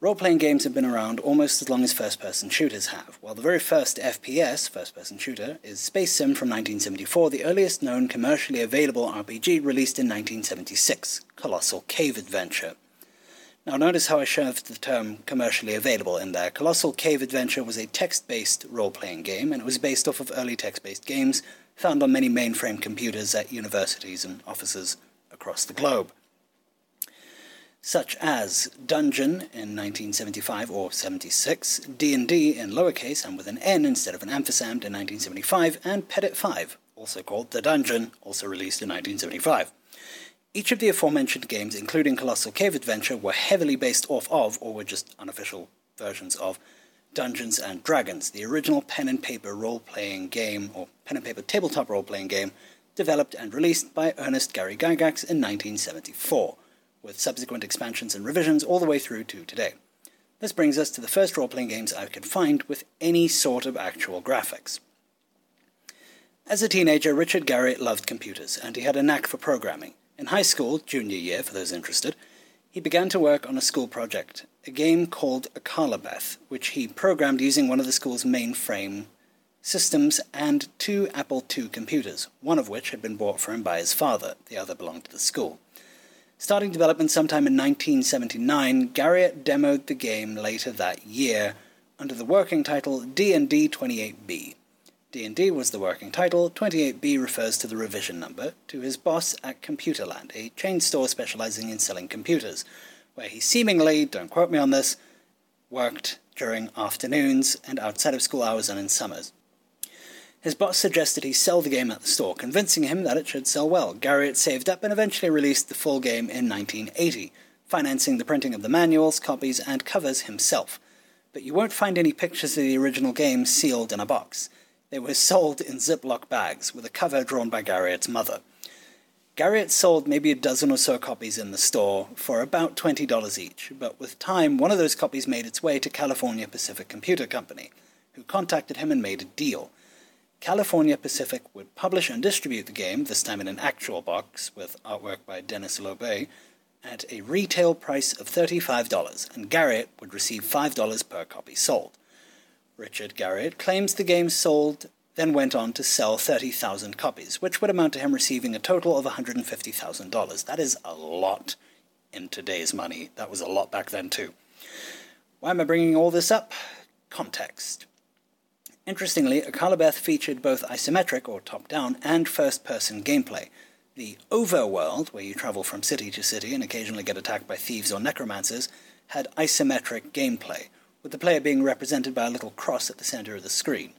Role playing games have been around almost as long as first person shooters have. While the very first FPS, first person shooter, is Spasim from 1974, the earliest known commercially available RPG released in 1976, Colossal Cave Adventure. Now, notice how I shoved the term commercially available in there. Colossal Cave Adventure was a text based role playing game, and it was based off of early text based games found on many mainframe computers at universities and offices across the globe such as Dungeon in 1975 or 76, D&D in lowercase and with an N instead of an ampersand in 1975, and pedit5, also called The Dungeon, also released in 1975. Each of the aforementioned games, including Colossal Cave Adventure, were heavily based off of, or were just unofficial versions of, Dungeons and Dragons, the original pen and paper role playing game, or pen and paper tabletop role playing game, developed and released by Ernest Gary Gygax in 1974 with subsequent expansions and revisions all the way through to today. This brings us to the first role playing games I could find with any sort of actual graphics. As a teenager, Richard Garriott loved computers, and he had a knack for programming. In high school, junior year for those interested, he began to work on a school project, a game called Akalabeth, which he programmed using one of the school's mainframe systems and two Apple II computers, one of which had been bought for him by his father, the other belonged to the school. Starting development sometime in 1979, Garriott demoed the game later that year under the working title D&D 28B. D&D was the working title, 28B refers to the revision number, to his boss at Computerland, a chain store specializing in selling computers, where he seemingly, don't quote me on this, worked during afternoons and outside of school hours and in summers. His boss suggested he sell the game at the store, convincing him that it should sell well. Garriott saved up and eventually released the full game in 1980, financing the printing of the manuals, copies, and covers himself. But you won't find any pictures of the original game sealed in a box. They were sold in Ziploc bags, with a cover drawn by Garriott's mother. Garriott sold maybe a dozen or so copies in the store for about $20 each, but with time, one of those copies made its way to California Pacific Computer Company, who contacted him and made a deal. California Pacific would publish and distribute the game, this time in an actual box with artwork by Dennis Loubet, at a retail price of $35, and Garriott would receive $5 per copy sold. Richard Garriott claims the game sold, then went on to sell 30,000 copies, which would amount to him receiving a total of $150,000. That is a lot in today's money. That was a lot back then, too. Why am I bringing all this up? Context. Interestingly, Akalabeth featured both isometric, or top down, and first person gameplay. The overworld, where you travel from city to city and occasionally get attacked by thieves or necromancers, had isometric gameplay, with the player being represented by a little cross at the center of the screen.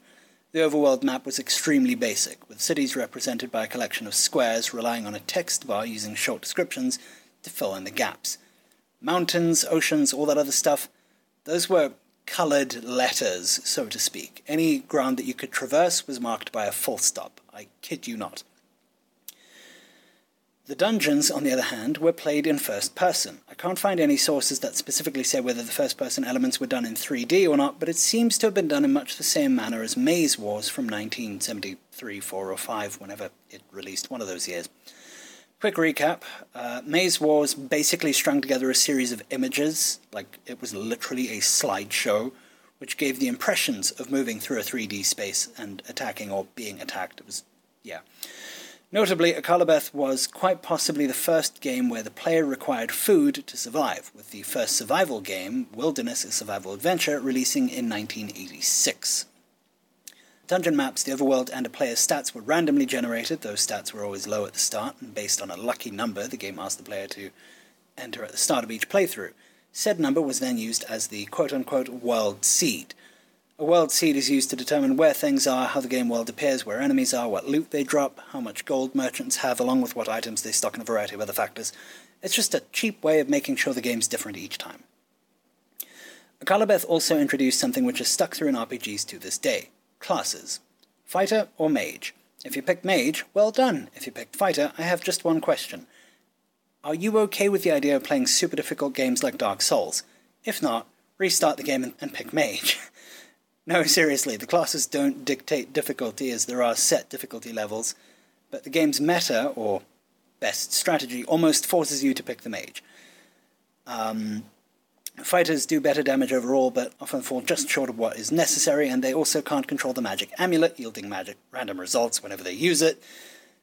The overworld map was extremely basic, with cities represented by a collection of squares relying on a text bar using short descriptions to fill in the gaps. Mountains, oceans, all that other stuff, those were coloured letters, so to speak. Any ground that you could traverse was marked by a full stop. I kid you not. The dungeons, on the other hand, were played in first person. I can't find any sources that specifically say whether the first person elements were done in 3D or not, but it seems to have been done in much the same manner as Maze Wars from 1973, 4, or 5, whenever it released, one of those years. Quick recap uh, Maze Wars basically strung together a series of images, like it was literally a slideshow, which gave the impressions of moving through a 3D space and attacking or being attacked. It was, yeah. Notably, Akalabeth was quite possibly the first game where the player required food to survive, with the first survival game, Wilderness A Survival Adventure, releasing in 1986. Dungeon maps, the overworld, and a player's stats were randomly generated. Those stats were always low at the start, and based on a lucky number, the game asked the player to enter at the start of each playthrough. Said number was then used as the quote unquote world seed. A world seed is used to determine where things are, how the game world appears, where enemies are, what loot they drop, how much gold merchants have, along with what items they stock, and a variety of other factors. It's just a cheap way of making sure the game's different each time. Akalabeth also introduced something which has stuck through in RPGs to this day Classes. Fighter or Mage? If you picked Mage, well done. If you picked Fighter, I have just one question. Are you okay with the idea of playing super difficult games like Dark Souls? If not, restart the game and, and pick Mage. no, seriously, the classes don't dictate difficulty as there are set difficulty levels, but the game's meta, or best strategy, almost forces you to pick the Mage. Um, Fighters do better damage overall, but often fall just short of what is necessary, and they also can't control the magic amulet, yielding magic random results whenever they use it.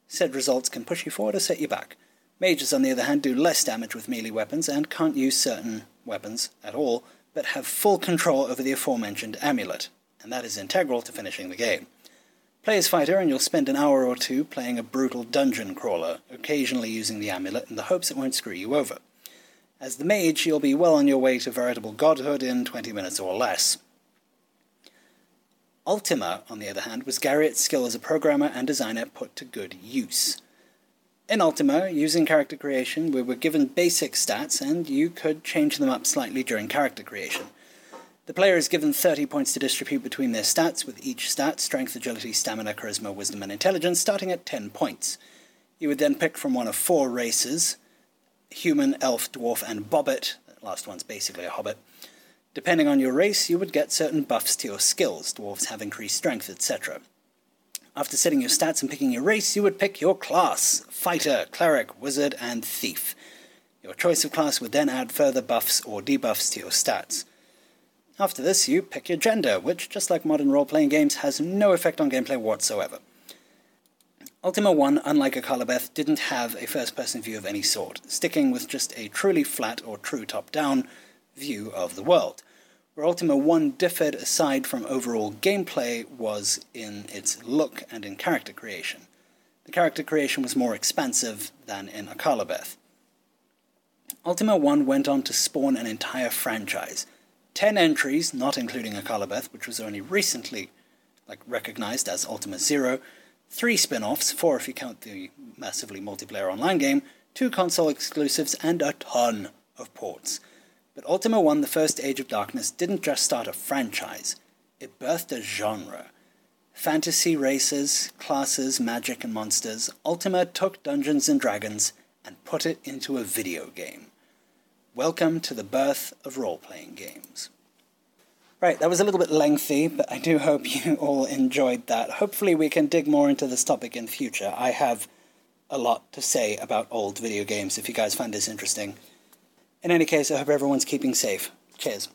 Said results can push you forward or set you back. Mages, on the other hand, do less damage with melee weapons and can't use certain weapons at all, but have full control over the aforementioned amulet, and that is integral to finishing the game. Play as fighter, and you'll spend an hour or two playing a brutal dungeon crawler, occasionally using the amulet in the hopes it won't screw you over. As the mage, you'll be well on your way to veritable godhood in 20 minutes or less. Ultima, on the other hand, was Garriott's skill as a programmer and designer put to good use. In Ultima, using character creation, we were given basic stats, and you could change them up slightly during character creation. The player is given 30 points to distribute between their stats, with each stat strength, agility, stamina, charisma, wisdom, and intelligence starting at 10 points. You would then pick from one of four races human, elf, dwarf, and bobbit. That last one's basically a hobbit. Depending on your race, you would get certain buffs to your skills. Dwarves have increased strength, etc. After setting your stats and picking your race, you would pick your class fighter, cleric, wizard, and thief. Your choice of class would then add further buffs or debuffs to your stats. After this, you pick your gender, which, just like modern role playing games, has no effect on gameplay whatsoever. Ultima 1, unlike Akalabeth, didn't have a first person view of any sort, sticking with just a truly flat or true top down view of the world. Where Ultima 1 differed aside from overall gameplay was in its look and in character creation. The character creation was more expansive than in Akalabeth. Ultima 1 went on to spawn an entire franchise. Ten entries, not including Akalabeth, which was only recently like recognized as Ultima Zero, three spin offs, four if you count the massively multiplayer online game, two console exclusives, and a ton of ports. But Ultima 1 The First Age of Darkness didn't just start a franchise, it birthed a genre. Fantasy races, classes, magic, and monsters, Ultima took Dungeons and Dragons and put it into a video game. Welcome to the birth of role playing games. Right, that was a little bit lengthy, but I do hope you all enjoyed that. Hopefully, we can dig more into this topic in future. I have a lot to say about old video games if you guys find this interesting. In any case, I hope everyone's keeping safe. Cheers.